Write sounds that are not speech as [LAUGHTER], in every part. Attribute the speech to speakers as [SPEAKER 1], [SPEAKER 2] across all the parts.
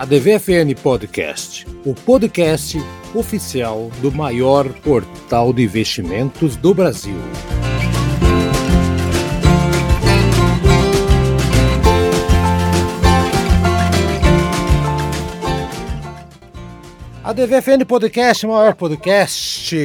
[SPEAKER 1] a DVFN Podcast, o podcast oficial do maior portal de investimentos do Brasil. A DVFN Podcast, maior podcast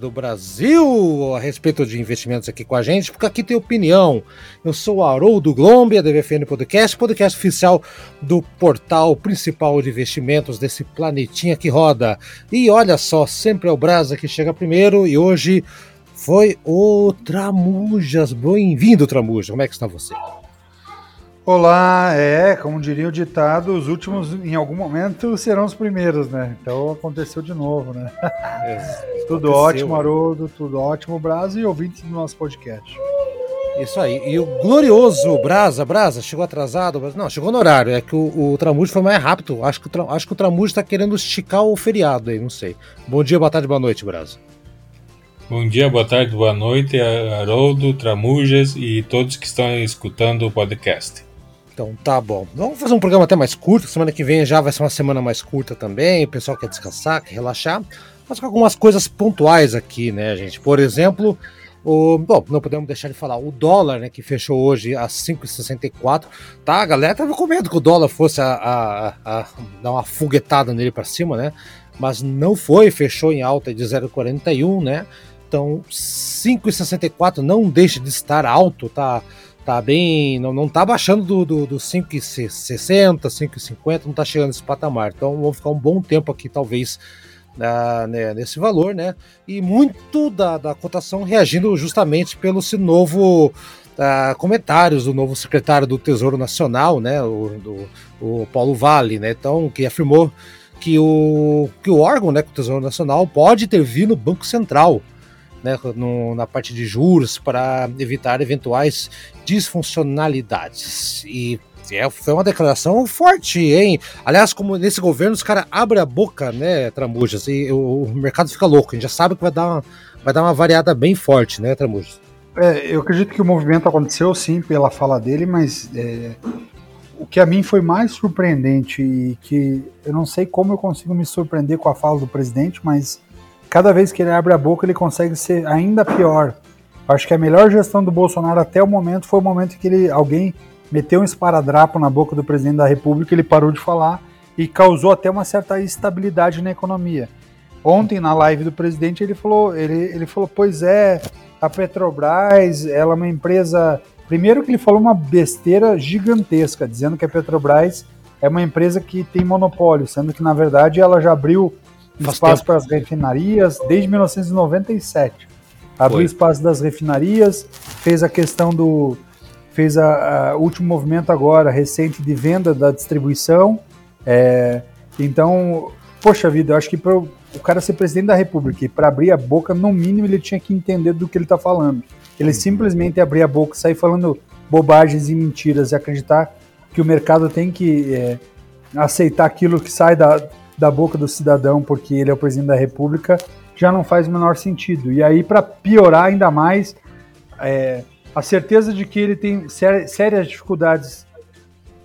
[SPEAKER 1] do Brasil a respeito de investimentos aqui com a gente, porque aqui tem opinião. Eu sou o Haroldo Glombi, a DVFN Podcast, podcast oficial do portal principal de investimentos desse planetinha que roda. E olha só, sempre é o Brasa que chega primeiro e hoje foi o Tramujas. Bem-vindo, Tramujas. Como é que está você?
[SPEAKER 2] Olá, é, como diria o ditado, os últimos em algum momento serão os primeiros, né? Então aconteceu de novo, né? É, [LAUGHS] tudo ótimo, Haroldo, tudo ótimo, Brasa e ouvintes do nosso podcast.
[SPEAKER 1] Isso aí. E o glorioso Brasa, Brasa, chegou atrasado? Não, chegou no horário. É que o, o Tramujo foi mais rápido. Acho que o, acho que o Tramujo está querendo esticar o feriado aí, não sei. Bom dia, boa tarde, boa noite, Brasa.
[SPEAKER 3] Bom dia, boa tarde, boa noite, Haroldo, Tramujas e todos que estão escutando o podcast.
[SPEAKER 1] Então tá bom. Vamos fazer um programa até mais curto. Semana que vem já vai ser uma semana mais curta também. O pessoal quer descansar, quer relaxar. Mas com algumas coisas pontuais aqui, né, gente? Por exemplo, o, bom, não podemos deixar de falar. O dólar, né, que fechou hoje a 5,64. Tá, a galera tava com medo que o dólar fosse a, a, a dar uma foguetada nele para cima, né? Mas não foi, fechou em alta de 0,41, né? Então, 5,64 não deixa de estar alto, tá? Tá bem. Não, não tá baixando do, do, do 5,60, 5,50, não tá chegando nesse patamar. Então vamos ficar um bom tempo aqui, talvez, uh, né, nesse valor, né? E muito da, da cotação reagindo justamente pelo esse novo. Uh, comentários do novo secretário do Tesouro Nacional, né, o, do, o Paulo Vale, né, então, que afirmou que o, que o órgão, né, o Tesouro Nacional, pode intervir no Banco Central, né, no, na parte de juros para evitar eventuais disfuncionalidades. E é, foi uma declaração forte, hein? Aliás, como nesse governo os caras abrem a boca, né, Tramujas, e o, o, mercado fica louco. A gente já sabe que vai dar uma, vai dar uma variada bem forte, né, Tramujas?
[SPEAKER 2] É, eu acredito que o movimento aconteceu sim pela fala dele, mas é, o que a mim foi mais surpreendente e que eu não sei como eu consigo me surpreender com a fala do presidente, mas cada vez que ele abre a boca, ele consegue ser ainda pior. Acho que a melhor gestão do Bolsonaro até o momento foi o momento em que ele, alguém meteu um esparadrapo na boca do presidente da República, ele parou de falar e causou até uma certa instabilidade na economia. Ontem, na live do presidente, ele falou, ele, ele falou, pois é, a Petrobras, ela é uma empresa. Primeiro que ele falou uma besteira gigantesca, dizendo que a Petrobras é uma empresa que tem monopólio, sendo que na verdade ela já abriu espaço para as refinarias desde 1997. Abriu Foi. espaço das refinarias, fez a questão do. fez o último movimento agora, recente, de venda da distribuição. É, então, poxa vida, eu acho que para o cara ser presidente da República e para abrir a boca, no mínimo ele tinha que entender do que ele está falando. Ele uhum. simplesmente abrir a boca, sair falando bobagens e mentiras e acreditar que o mercado tem que é, aceitar aquilo que sai da, da boca do cidadão porque ele é o presidente da República já não faz o menor sentido. E aí, para piorar ainda mais, é, a certeza de que ele tem sérias dificuldades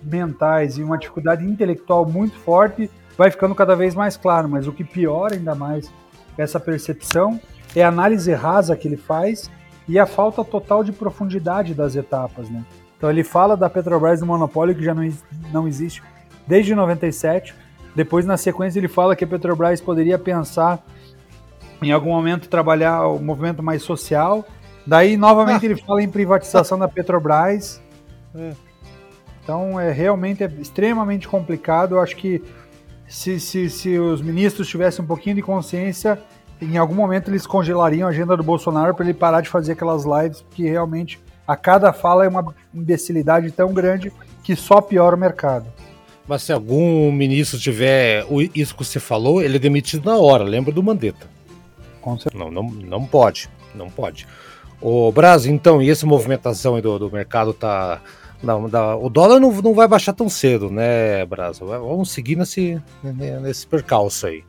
[SPEAKER 2] mentais e uma dificuldade intelectual muito forte vai ficando cada vez mais claro. Mas o que piora ainda mais essa percepção é a análise rasa que ele faz e a falta total de profundidade das etapas. Né? Então ele fala da Petrobras do monopólio que já não, não existe desde 97 depois, na sequência, ele fala que a Petrobras poderia pensar em algum momento trabalhar o movimento mais social. Daí, novamente, ah. ele fala em privatização da Petrobras. É. Então, é realmente é extremamente complicado. Eu acho que se, se, se os ministros tivessem um pouquinho de consciência, em algum momento eles congelariam a agenda do Bolsonaro para ele parar de fazer aquelas lives, porque realmente a cada fala é uma imbecilidade tão grande que só piora o mercado.
[SPEAKER 1] Mas se algum ministro tiver isso que você falou, ele é demitido na hora. Lembra do Mandetta? Não, não, não pode. Não pode. O Brasil, então, e essa movimentação do, do mercado tá. Não, da, o dólar não, não vai baixar tão cedo, né, Brasil? Vamos seguir nesse, nesse percalço aí.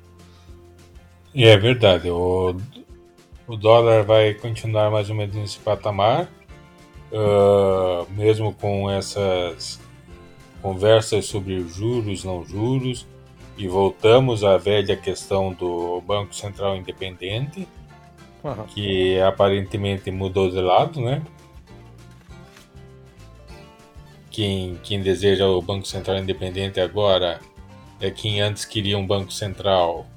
[SPEAKER 3] E é verdade. O, o dólar vai continuar mais ou menos nesse patamar, uh, mesmo com essas conversas sobre juros, não juros, e voltamos à velha questão do Banco Central Independente, uhum. que aparentemente mudou de lado, né? Quem, quem deseja o Banco Central Independente agora é quem antes queria um Banco Central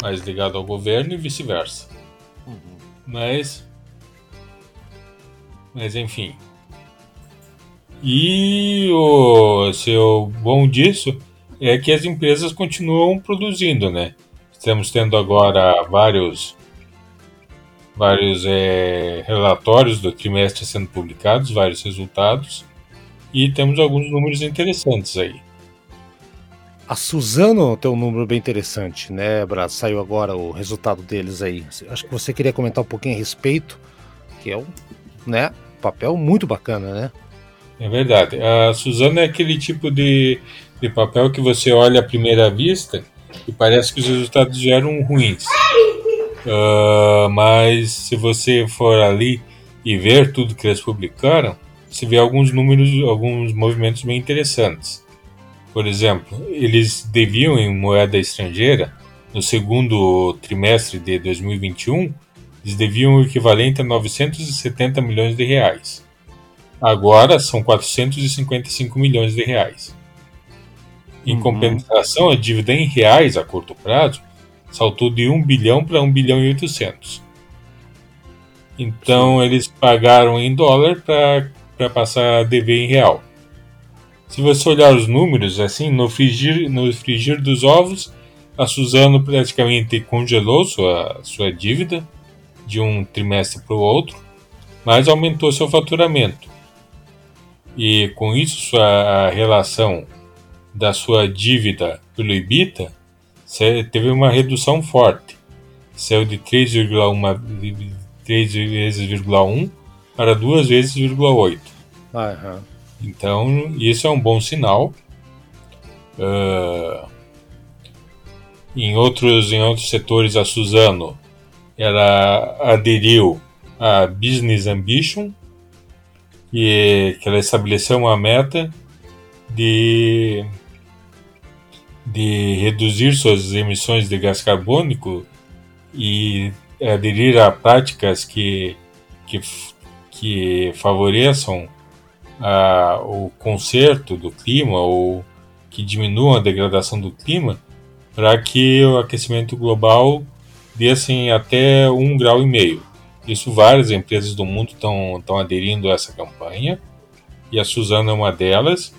[SPEAKER 3] mais ligado ao governo e vice-versa. Uhum. Mas. Mas enfim. E o seu bom disso é que as empresas continuam produzindo, né? Estamos tendo agora vários vários é, relatórios do trimestre sendo publicados, vários resultados, e temos alguns números interessantes aí.
[SPEAKER 1] A Suzano tem um número bem interessante, né, Brás? Saiu agora o resultado deles aí. Acho que você queria comentar um pouquinho a respeito, que é um né, papel muito bacana, né?
[SPEAKER 3] É verdade. A Suzano é aquele tipo de, de papel que você olha à primeira vista e parece que os resultados eram ruins. Uh, mas se você for ali e ver tudo que eles publicaram, você vê alguns números, alguns movimentos bem interessantes. Por exemplo, eles deviam em moeda estrangeira, no segundo trimestre de 2021, eles deviam o equivalente a 970 milhões de reais. Agora são 455 milhões de reais. Em uhum. compensação, a dívida em reais a curto prazo saltou de 1 bilhão para 1 bilhão e 800. Então eles pagaram em dólar para passar a dever em real. Se você olhar os números, assim, no frigir, no frigir dos ovos, a Suzano praticamente congelou sua, sua dívida de um trimestre para o outro, mas aumentou seu faturamento. E com isso, sua relação da sua dívida pelo EBITDA teve uma redução forte. Saiu de 3,1 vezes para 2 vezes 0,8. Uhum. Então, isso é um bom sinal. Uh, em outros em outros setores, a Suzano ela aderiu à Business Ambition e que ela estabeleceu uma meta de de reduzir suas emissões de gás carbônico e aderir a práticas que, que, que favoreçam a, o conserto do clima ou que diminuam a degradação do clima para que o aquecimento global desse em até um grau e meio. Isso várias empresas do mundo estão aderindo a essa campanha e a Suzano é uma delas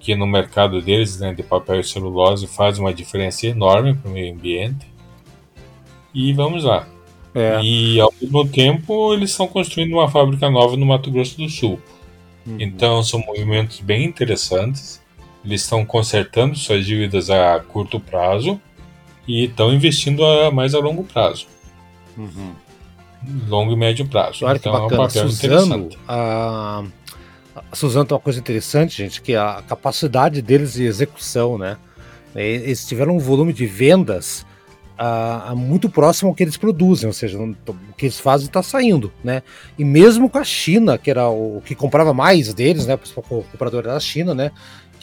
[SPEAKER 3] que no mercado deles né, de papel e celulose faz uma diferença enorme para o meio ambiente. E vamos lá. É. E ao mesmo tempo eles estão construindo uma fábrica nova no Mato Grosso do Sul. Uhum. Então são movimentos bem interessantes. Eles estão consertando suas dívidas a curto prazo e estão investindo a mais a longo prazo. Uhum. Longo e médio prazo.
[SPEAKER 1] Claro então é um papel Suzano. A, a Suzano tem uma coisa interessante, gente, que a capacidade deles de execução, né? Eles tiveram um volume de vendas a, muito próximo ao que eles produzem, ou seja, o que eles fazem está saindo, né? E mesmo com a China, que era o que comprava mais deles, né? O comprador da China, né?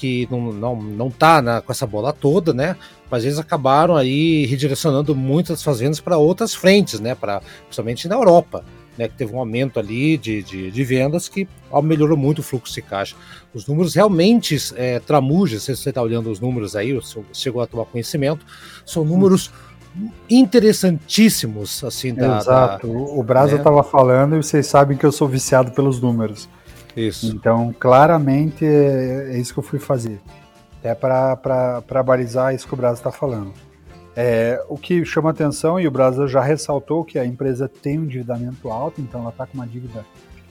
[SPEAKER 1] Que não, não, não tá na, com essa bola toda, né? Mas eles acabaram aí redirecionando muitas fazendas para outras frentes, né? Para principalmente na Europa. Né, que teve um aumento ali de, de, de, vendas que melhorou muito o fluxo de caixa. Os números realmente é, tramujas, se você está olhando os números aí, chegou a tomar conhecimento, são números interessantíssimos, assim,
[SPEAKER 2] da. Exato. Da, o Brasa estava né? falando e vocês sabem que eu sou viciado pelos números. Isso. Então, claramente, é, é isso que eu fui fazer. É para balizar isso que o Brasa está falando. É, o que chama atenção, e o Brasa já ressaltou que a empresa tem um endividamento alto, então ela está com uma dívida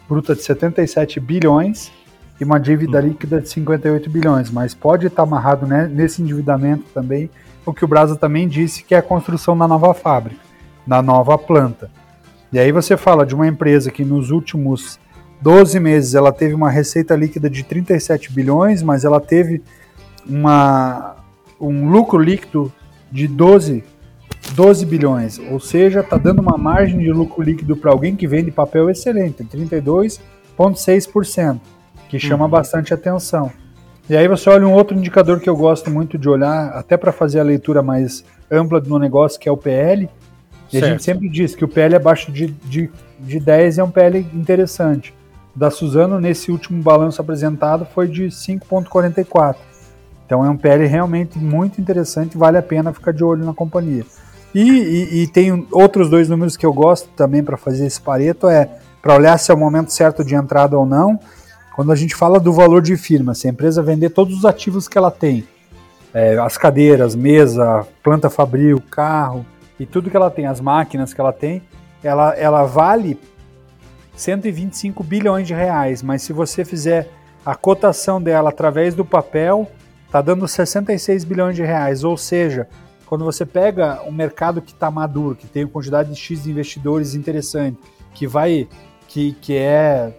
[SPEAKER 2] bruta de 77 bilhões e uma dívida hum. líquida de 58 bilhões, mas pode estar tá amarrado né, nesse endividamento também o que o Brasa também disse, que é a construção da nova fábrica, da nova planta. E aí você fala de uma empresa que nos últimos 12 meses ela teve uma receita líquida de 37 bilhões, mas ela teve uma, um lucro líquido de 12, 12 bilhões, ou seja, está dando uma margem de lucro líquido para alguém que vende papel excelente, 32,6%, que chama uhum. bastante atenção. E aí você olha um outro indicador que eu gosto muito de olhar, até para fazer a leitura mais ampla do negócio, que é o PL. E certo. a gente sempre diz que o PL abaixo de, de, de 10 é um PL interessante. Da Suzano, nesse último balanço apresentado, foi de 5,44. Então é um PL realmente muito interessante, vale a pena ficar de olho na companhia. E, e, e tem outros dois números que eu gosto também para fazer esse pareto, é para olhar se é o momento certo de entrada ou não quando a gente fala do valor de firma, se a empresa vender todos os ativos que ela tem, é, as cadeiras, mesa, planta fabril, carro e tudo que ela tem, as máquinas que ela tem, ela, ela vale 125 bilhões de reais, mas se você fizer a cotação dela através do papel, está dando 66 bilhões de reais. Ou seja, quando você pega um mercado que está maduro, que tem uma quantidade de X de investidores interessante, que vai, que, que é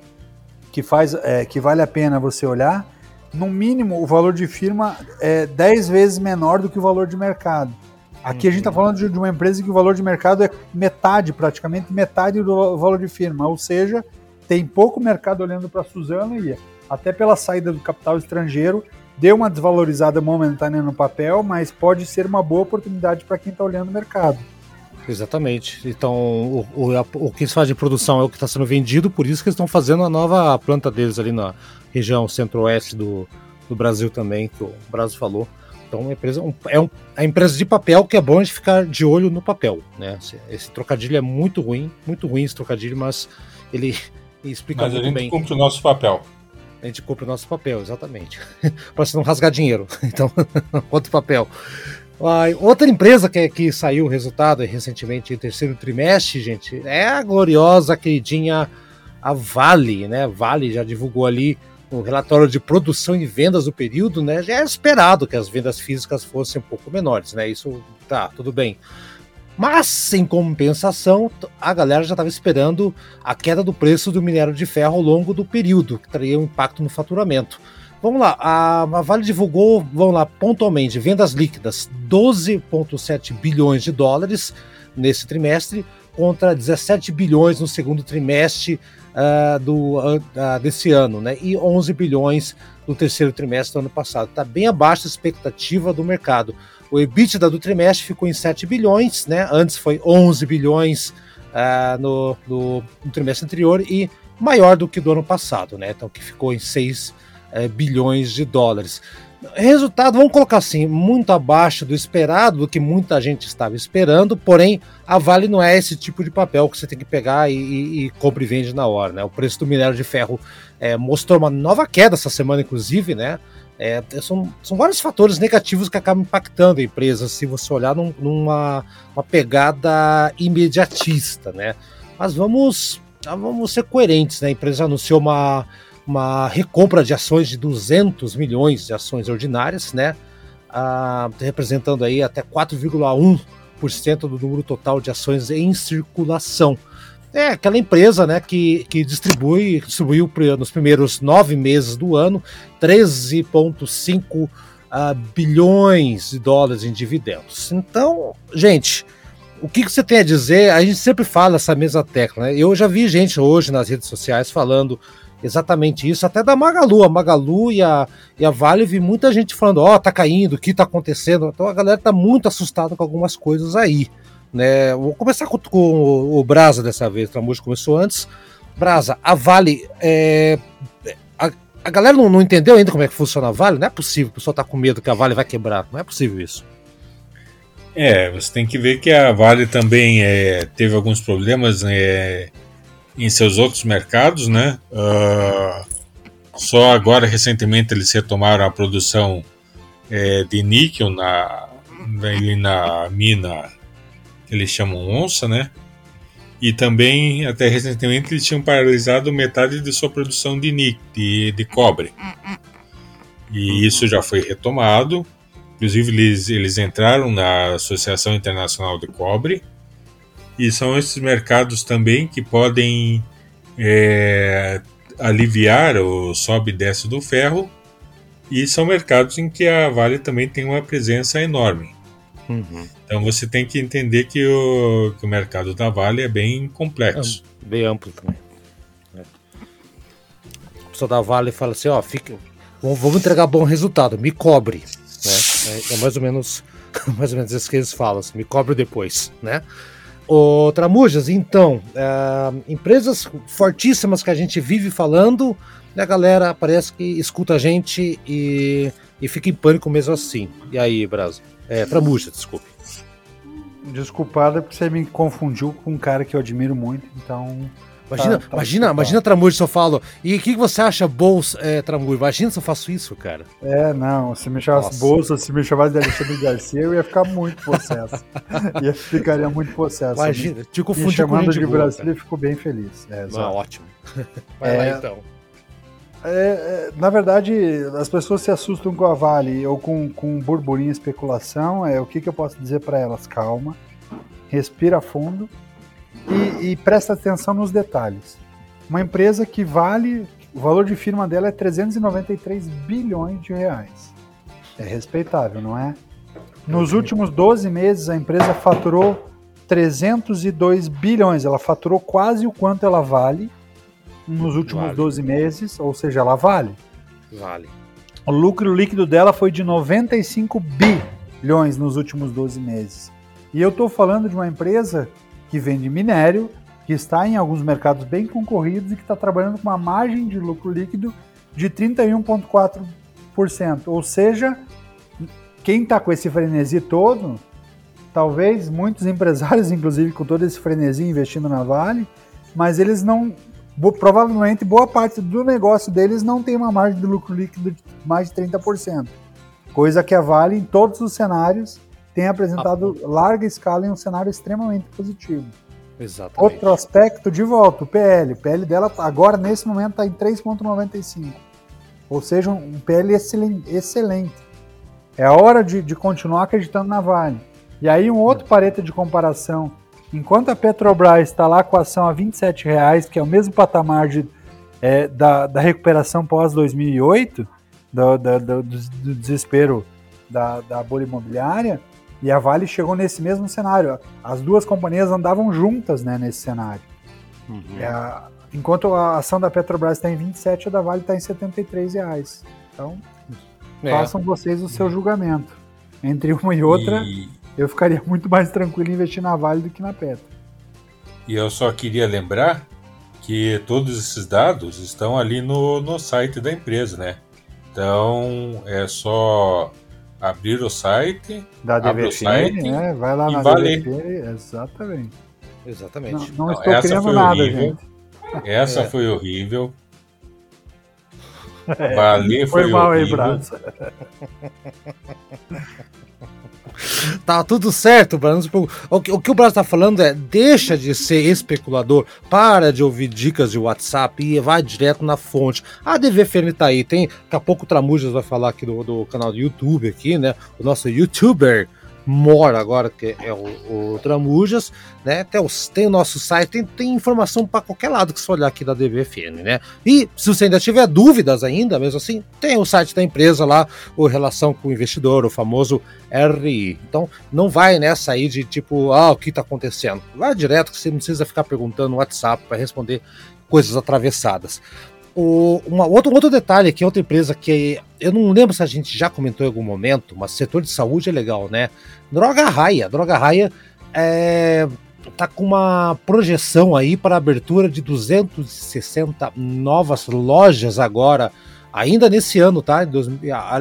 [SPEAKER 2] que faz é, que vale a pena você olhar, no mínimo o valor de firma é 10 vezes menor do que o valor de mercado. Aqui a gente está uhum. falando de, de, uma empresa que o valor de mercado é metade, praticamente metade do valor de firma, ou seja, tem pouco mercado olhando para a Suzano e até pela saída do capital estrangeiro deu uma desvalorizada momentânea no papel, mas pode ser uma boa oportunidade para quem está olhando o mercado.
[SPEAKER 1] Exatamente. Então, o, o, o que eles fazem de produção é o que está sendo vendido, por isso que eles estão fazendo a nova planta deles ali na região centro-oeste do, do Brasil também, que o Brasil falou. Então, uma empresa, um, é um, a empresa de papel que é bom a gente ficar de olho no papel. Né? Esse, esse trocadilho é muito ruim, muito ruim esse trocadilho, mas ele [LAUGHS] explica
[SPEAKER 3] mas
[SPEAKER 1] muito
[SPEAKER 3] bem.
[SPEAKER 1] Mas a gente
[SPEAKER 3] cumpre o nosso papel.
[SPEAKER 1] A gente compra o nosso papel, exatamente. [LAUGHS] para não rasgar dinheiro. [LAUGHS] Então, outro papel. Uh, outra empresa que, que saiu o resultado recentemente, em terceiro trimestre, gente, é a gloriosa, queridinha, a Vale, né? Vale já divulgou ali um relatório de produção e vendas do período, né? Já era esperado que as vendas físicas fossem um pouco menores, né? Isso tá, tudo bem. Mas, em compensação, a galera já estava esperando a queda do preço do minério de ferro ao longo do período, que traria um impacto no faturamento. Vamos lá, a, a Vale divulgou, vamos lá, pontualmente, vendas líquidas, 12,7 bilhões de dólares nesse trimestre, contra 17 bilhões no segundo trimestre uh, do, uh, desse ano, né? E 11 bilhões no terceiro trimestre do ano passado. Está bem abaixo da expectativa do mercado. O EBITDA do trimestre ficou em 7 bilhões, né? Antes foi 11 bilhões uh, no, no, no, trimestre anterior e maior do que do ano passado, né? Então que ficou em 6 é, bilhões de dólares. Resultado, vamos colocar assim, muito abaixo do esperado, do que muita gente estava esperando, porém a Vale não é esse tipo de papel que você tem que pegar e, e, e compra e vende na hora. Né? O preço do minério de ferro é, mostrou uma nova queda essa semana, inclusive, né? É, são, são vários fatores negativos que acabam impactando a empresa, se você olhar num, numa uma pegada imediatista, né? Mas vamos, vamos ser coerentes, né? A empresa anunciou uma uma recompra de ações de 200 milhões de ações ordinárias, né? Ah, representando aí até 4,1% do número total de ações em circulação. É aquela empresa né, que, que distribui, distribuiu nos primeiros nove meses do ano 13,5 uh, ah, bilhões de dólares em dividendos. Então, gente, o que, que, você tem a dizer? A gente sempre fala essa mesma tecla. Né? Eu já vi gente hoje nas redes sociais falando exatamente isso, até da Magalu. A Magalu e a, e a Vale, vi muita gente falando: Ó, oh, tá caindo, o que tá acontecendo? Então a galera tá muito assustada com algumas coisas aí. Né? Vou começar com, com o Brasa dessa vez, o Tramujo começou antes. Brasa, a Vale. É, a, a galera não, não, entendeu ainda como é que funciona a Vale? Não é possível, o pessoal tá com medo que a Vale vai quebrar. Não é possível isso.
[SPEAKER 3] É, você tem que ver que a Vale também é, teve alguns problemas é, em seus outros mercados, né? Uh, só agora recentemente eles retomaram a produção é, de níquel na, na, na mina que eles chamam onça, né? E também, até recentemente, eles tinham paralisado metade de sua produção de, níquel, de, de cobre. E isso já foi retomado. Inclusive, eles, eles entraram na Associação Internacional de Cobre e são esses mercados também que podem é, aliviar o sobe e desce do ferro, e são mercados em que a Vale também tem uma presença enorme. Uhum. Então você tem que entender que o, que o mercado da Vale é bem complexo.
[SPEAKER 1] É bem amplo também. É. A pessoa da Vale fala assim, ó, fica, vamos entregar bom resultado, me cobre. Né? É, é mais ou menos [LAUGHS] mais ou menos isso que eles falam, assim, me cobre depois, né? O Tramujas, então, é, empresas fortíssimas que a gente vive falando, e a galera parece que escuta a gente e, e fica em pânico mesmo assim. E aí, Brasil? É, Tramujas, desculpe.
[SPEAKER 2] Desculpada porque você me confundiu com um cara que eu admiro muito, então
[SPEAKER 1] Imagina, tá, tá imagina, imagina Tramur se eu falo. E o que, que você acha bolsa, é, Tramur? Imagina se eu faço isso, cara.
[SPEAKER 2] É, não. Se me chamasse bolsa, se me chamasse de Alexandre Garcia, eu ia ficar muito possesso. [LAUGHS] ia, ficaria muito possesso.
[SPEAKER 1] Imagina, te confundi
[SPEAKER 2] chamando com de boa, Brasília, ficou bem feliz.
[SPEAKER 1] É, não, ótimo. [LAUGHS] Vai é, lá então.
[SPEAKER 2] É, é, na verdade, as pessoas se assustam com a Vale ou com, com burburinho e especulação. É, o que, que eu posso dizer para elas? Calma, respira fundo e, e presta atenção nos detalhes. Uma empresa que vale, o valor de firma dela é 393 bilhões de reais. É respeitável, não é? Nos últimos 12 meses, a empresa faturou 302 bilhões. Ela faturou quase o quanto ela vale nos últimos vale. 12 meses, ou seja, ela vale.
[SPEAKER 1] Vale.
[SPEAKER 2] O lucro líquido dela foi de 95 bilhões nos últimos 12 meses. E eu estou falando de uma empresa que vende minério, que está em alguns mercados bem concorridos e que está trabalhando com uma margem de lucro líquido de 31,4%. Ou seja, quem está com esse frenesi todo, talvez muitos empresários, [LAUGHS] inclusive com todo esse frenesi investindo na Vale, mas eles não. Provavelmente boa parte do negócio deles não tem uma margem de lucro líquido de mais de 30%. Coisa que a Vale, em todos os cenários, tem apresentado ah, larga escala em um cenário extremamente positivo.
[SPEAKER 1] Exatamente.
[SPEAKER 2] Outro aspecto, de volta, o PL. O PL dela agora, nesse momento, está em 3,95. Ou seja, um PL excelente. É a hora de, de continuar acreditando na Vale. E aí, um outro pareta de comparação. Enquanto a Petrobras está lá com a ação a R$ reais, que é o mesmo patamar de, é, da, da recuperação pós-2008, do, do, do, do, desespero da, da bolha imobiliária, e a Vale chegou nesse mesmo cenário. As duas companhias andavam juntas né, nesse cenário. Uhum. É, enquanto a ação da Petrobras está em 27, a da Vale está em 73 reais. Então, é. façam vocês o seu julgamento. Entre uma e outra, e... eu ficaria muito mais tranquilo em investir na Vale do que na Petro.
[SPEAKER 3] E eu só queria lembrar que todos esses dados estão ali no, no site da empresa, né? Então é só abrir o site.
[SPEAKER 2] Da DVFN, né? Vai lá na
[SPEAKER 3] valer.
[SPEAKER 2] DVFN, exatamente.
[SPEAKER 1] Exatamente.
[SPEAKER 2] Não, não estou criando nada,
[SPEAKER 3] horrível.
[SPEAKER 2] gente.
[SPEAKER 3] Essa é. foi horrível. [LAUGHS] É, Valer foi,
[SPEAKER 2] foi mal
[SPEAKER 3] horrível.
[SPEAKER 2] aí. [LAUGHS]
[SPEAKER 1] Tá tudo certo, Bruno. O que, o que o tá falando é: deixa de ser especulador, para de ouvir dicas de WhatsApp e vai direto na fonte. A DVFN tá aí, tem. Daqui a pouco o Tramujas vai falar aqui do, do canal do YouTube, aqui, né? O nosso youtuber mora agora, que é o, o Tramujas, né? Tem, os, tem o nosso site, tem, tem informação para qualquer lado que você olhar aqui da DBFN, né? E se você ainda tiver dúvidas ainda, mesmo assim, tem o site da empresa lá, o Relação com o Investidor, o famoso RI. Então, não vai nessa aí de tipo, ah, o que está acontecendo? Vai direto que você não precisa ficar perguntando no WhatsApp para responder coisas atravessadas. O, uma, outro, outro detalhe aqui, outra empresa que eu não lembro se a gente já comentou em algum momento, mas setor de saúde é legal, né? Droga Raia. Droga Raia é, tá com uma projeção aí para abertura de 260 novas lojas agora ainda nesse ano, tá? Dois,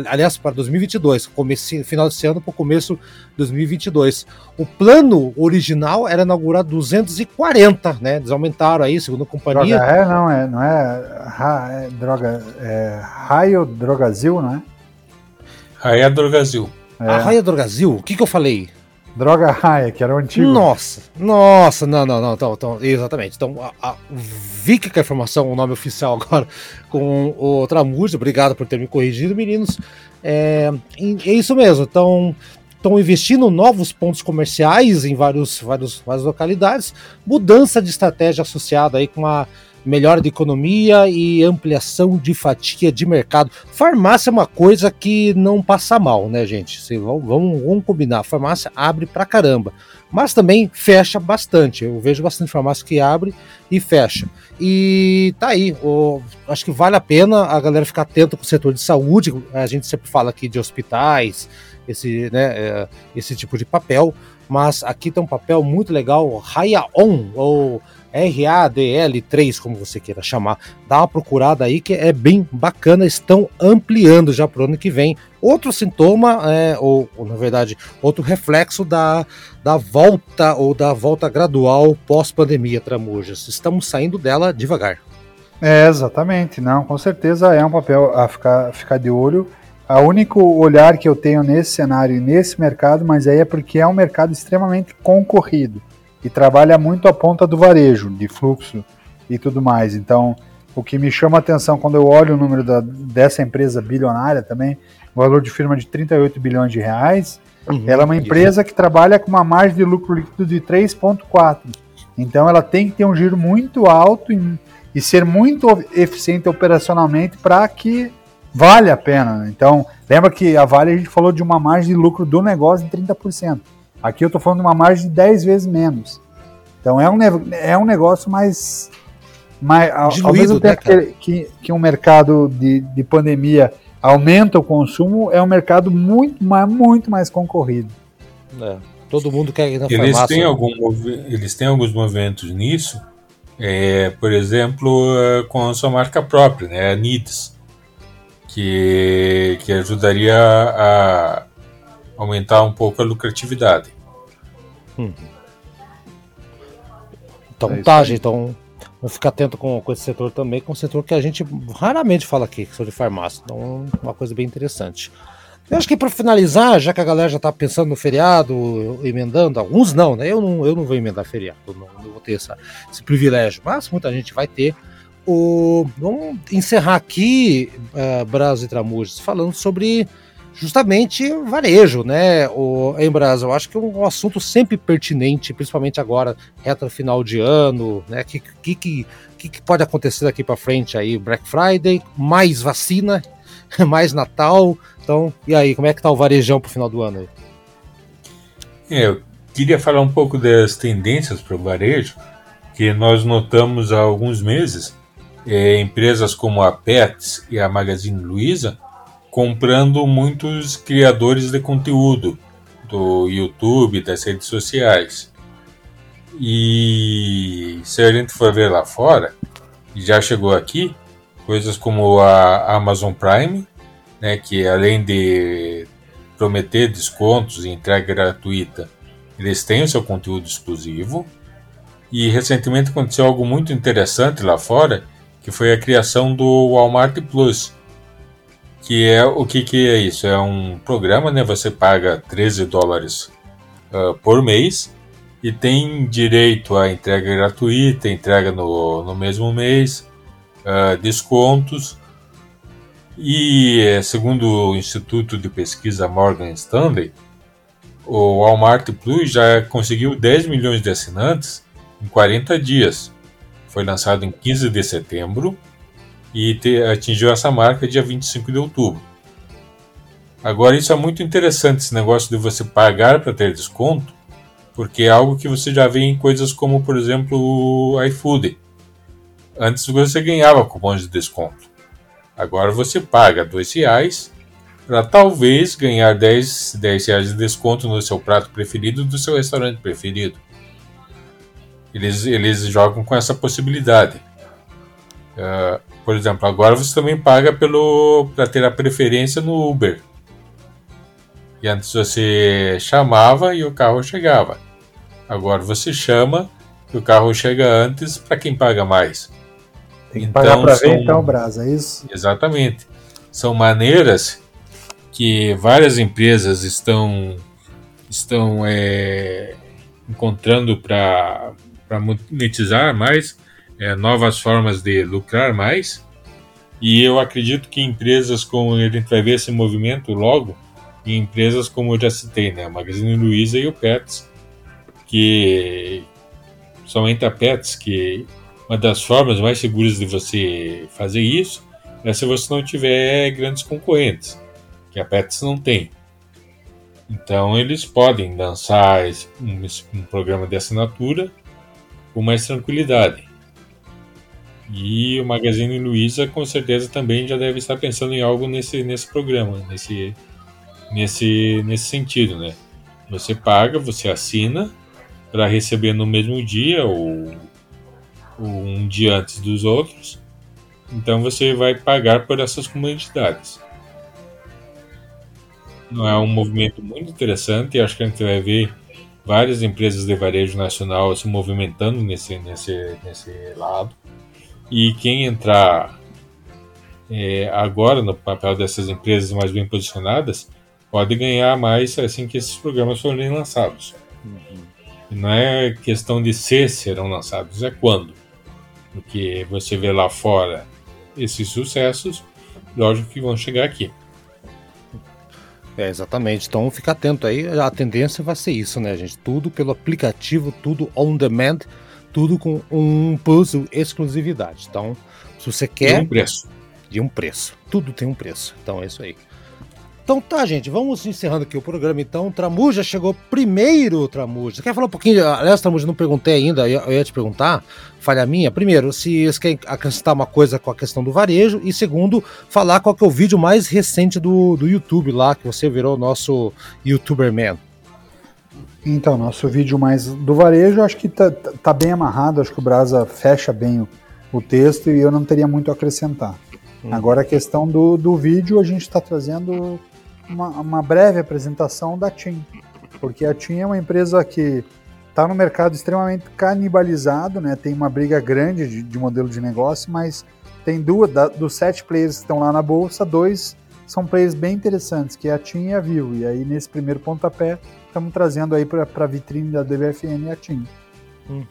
[SPEAKER 1] aliás, para 2022, comece, final desse ano para o começo de 2022. O plano original era inaugurar 240, né? Eles aumentaram aí, segundo a companhia.
[SPEAKER 2] Droga, é, não é, não é, é droga, é Raio Drogazil, não é?
[SPEAKER 3] Raia Drogazil.
[SPEAKER 1] É. A Raia Drogazil, o que que eu falei?
[SPEAKER 2] Droga que era o antigo.
[SPEAKER 1] Nossa, nossa, não, não, não, então, então exatamente. Então, a, a, que a informação, o nome oficial agora, [LAUGHS] com o Tramujo, obrigado por ter me corrigido, meninos. É, é isso mesmo, então estão investindo novos pontos comerciais em vários, vários, várias localidades, mudança de estratégia associada aí com a melhora de economia e ampliação de fatia de mercado. Farmácia é uma coisa que não passa mal, né, gente? Vamos, vamos, vamos combinar. Farmácia abre pra caramba, mas também fecha bastante. Eu vejo bastante farmácia que abre e fecha. E tá aí. acho que vale a pena a galera ficar atenta com o setor de saúde. A gente sempre fala aqui de hospitais, esse, né, é, esse tipo de papel. Mas aqui tem um papel muito legal, Raya On, ou RADL3, como você queira chamar. Dá uma procurada aí que é bem bacana, estão ampliando já para o ano que vem. Outro sintoma, é, ou, ou, na verdade, outro reflexo da, da volta ou da volta gradual pós-pandemia, Tramujas. Estamos saindo dela devagar.
[SPEAKER 2] É, exatamente, não, com certeza é um papel a ficar, ficar de olho. O único olhar que eu tenho nesse cenário e nesse mercado, mas aí é porque é um mercado extremamente concorrido e trabalha muito a ponta do varejo, de fluxo e tudo mais. Então, o que me chama a atenção quando eu olho o número da, dessa empresa bilionária também, valor de firma de 38 bilhões de reais, uhum, ela é uma empresa que trabalha com uma margem de lucro líquido de 3,4. Então, ela tem que ter um giro muito alto e, e ser muito eficiente operacionalmente para que valha a pena. Então, lembra que a Vale a gente falou de uma margem de lucro do negócio de 30%. Aqui eu estou falando de uma margem de 10 vezes menos. Então é um, é um negócio mais. mais ao, Diluído, ao mesmo né, tempo né, que, que, que, um mercado de, de pandemia aumenta o consumo, é um mercado muito, mais, muito mais concorrido.
[SPEAKER 1] É, todo mundo quer ir na
[SPEAKER 3] eles farmácia. Têm algum, eles têm alguns movimentos nisso, é, por exemplo, é, com a sua marca própria, né, a NIDS, que, que ajudaria a, aumentar um pouco a lucratividade. Hum.
[SPEAKER 1] Então é tá, gente, então vamos ficar atento com, com esse setor também, com um setor que a gente raramente fala aqui, que são de farmácia. Então, uma coisa bem interessante. Eu acho que para finalizar, já que a galera já está pensando no feriado, emendando, alguns não, né? Eu não, eu não vou emendar feriado, não, não vou ter essa, esse privilégio, mas muita gente vai ter. O, vamos encerrar aqui, uh, Brasil e Tramujas, falando sobre justamente varejo, né? O Embras, eu acho que é um assunto sempre pertinente, principalmente agora, reta final de ano, né? Que que, que, que pode acontecer daqui para frente aí? Black Friday, mais vacina, [LAUGHS] mais Natal. Então, e aí, como é que tá o varejão pro final do ano aí?
[SPEAKER 3] É, eu queria falar um pouco das tendências para o varejo, que nós notamos há alguns meses, é, empresas como a Pets e a Magazine Luiza comprando muitos criadores de conteúdo do YouTube, das redes sociais. E se a gente for ver lá fora, já chegou aqui, coisas como a Amazon Prime, né, que além de prometer descontos e entrega gratuita, eles têm o seu conteúdo exclusivo. E recentemente aconteceu algo muito interessante lá fora, que foi a criação do Walmart Plus, que é o que, que é isso? É um programa, né? Você paga 13 dólares uh, por mês e tem direito a entrega gratuita, entrega no, no mesmo mês, uh, descontos. E segundo o Instituto de Pesquisa Morgan Stanley, o Walmart Plus já conseguiu 10 milhões de assinantes em 40 dias. Foi lançado em 15 de setembro e te, atingiu essa marca dia 25 de outubro. Agora, isso é muito interessante, esse negócio de você pagar para ter desconto, porque é algo que você já vê em coisas como, por exemplo, o iFood. Antes você ganhava cupons de desconto. Agora você paga R$ reais para talvez ganhar 10, 10 reais de desconto no seu prato preferido do seu restaurante preferido. Eles, eles jogam com essa possibilidade. Uh, por exemplo, agora você também paga pelo para ter a preferência no Uber. E antes você chamava e o carro chegava. Agora você chama e o carro chega antes para quem paga mais.
[SPEAKER 2] Tem que então, pagar para ver então, Brasa, é isso?
[SPEAKER 3] Exatamente. São maneiras que várias empresas estão estão é, encontrando para monetizar mais é, novas formas de lucrar mais. E eu acredito que empresas como a gente vai ver esse movimento logo, em empresas como eu já citei, né, a Magazine Luiza e o Pets, que somente a Pets que uma das formas mais seguras de você fazer isso é se você não tiver grandes concorrentes, que a Pets não tem. Então eles podem lançar um, um programa de assinatura com mais tranquilidade. E o Magazine Luiza com certeza também já deve estar pensando em algo nesse, nesse programa, nesse, nesse, nesse sentido, né? Você paga, você assina para receber no mesmo dia ou, ou, um dia antes dos outros. Então você vai pagar por essas comunidades. Não é um movimento muito interessante. Acho que a gente vai ver várias empresas de varejo nacional se movimentando nesse, nesse, nesse lado. E quem entrar é, agora no papel dessas empresas mais bem posicionadas pode ganhar mais assim que esses programas forem lançados. Uhum. Não é questão de se serão lançados, é quando. Porque você vê lá fora esses sucessos, lógico que vão chegar aqui.
[SPEAKER 1] É, exatamente. Então fica atento aí. A tendência vai ser isso, né, gente? Tudo pelo aplicativo, tudo on demand, tudo com um puzzle exclusividade. Então, se você quer.
[SPEAKER 3] De um preço.
[SPEAKER 1] De um preço. Tudo tem um preço. Então é isso aí. Então tá, gente, vamos encerrando aqui o programa. Então, Tramuja chegou primeiro, Tramuja. Quer falar um pouquinho? Aliás, Tramuja, não perguntei ainda, eu ia te perguntar, falha minha. Primeiro, se você quer acrescentar uma coisa com a questão do varejo. E segundo, falar qual é o vídeo mais recente do, do YouTube lá, que você virou nosso YouTuber Man.
[SPEAKER 2] Então, nosso vídeo mais do varejo, acho que tá, tá bem amarrado, acho que o Brasa fecha bem o, o texto e eu não teria muito a acrescentar. Hum. Agora a questão do, do vídeo, a gente está trazendo uma, uma breve apresentação da TIM, porque a TIM é uma empresa que está no mercado extremamente canibalizado, né? tem uma briga grande de, de modelo de negócio, mas tem duas, da, dos sete players que estão lá na bolsa, dois são players bem interessantes, que é a TIM e a Vivo. E aí, nesse primeiro pontapé, estamos trazendo aí para a vitrine da DBFN a TIM.
[SPEAKER 1] Uhum.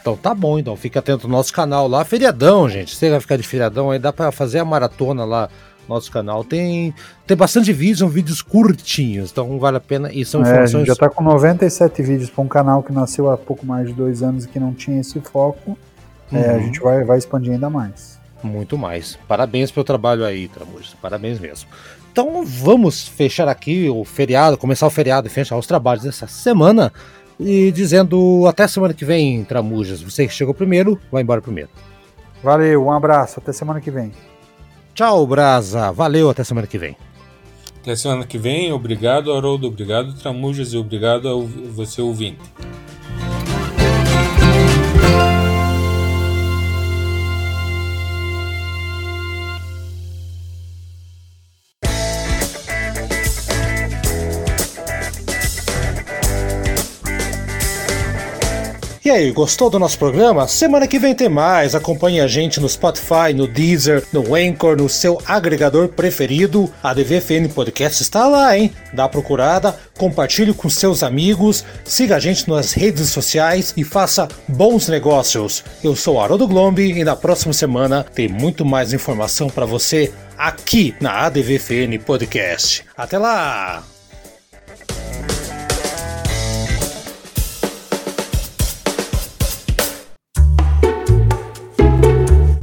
[SPEAKER 1] Então tá bom, então fica atento no nosso canal lá. Feriadão, gente. Você vai ficar de feriadão aí, dá para fazer a maratona lá nosso canal. Tem, tem bastante vídeos, são vídeos curtinhos, então vale a pena. E são
[SPEAKER 2] informações. É, a gente já está com 97 vídeos para um canal que nasceu há pouco mais de dois anos e que não tinha esse foco. Uhum. É, a uhum. gente vai, vai expandir ainda mais.
[SPEAKER 1] Muito mais. Parabéns pelo trabalho aí, Tramujas. Parabéns mesmo. Então vamos fechar aqui o feriado, começar o feriado e fechar os trabalhos dessa semana. E dizendo até semana que vem, Tramujas. Você que chegou primeiro, vai embora primeiro.
[SPEAKER 2] Valeu, um abraço, até semana que vem.
[SPEAKER 1] Tchau, Brasa. Valeu, até semana que vem.
[SPEAKER 3] Até semana que vem. Obrigado, Haroldo. Obrigado, Tramujas. E obrigado a você, ouvinte.
[SPEAKER 1] E aí, gostou do nosso programa? Semana que vem tem mais. Acompanhe a gente no Spotify, no Deezer, no Anchor, no seu agregador preferido. A DVFN Podcast está lá, hein? Dá procurada, compartilhe com seus amigos, siga a gente nas redes sociais e faça bons negócios. Eu sou Haroldo Glombi e na próxima semana tem muito mais informação para você aqui na ADVFN Podcast. Até lá!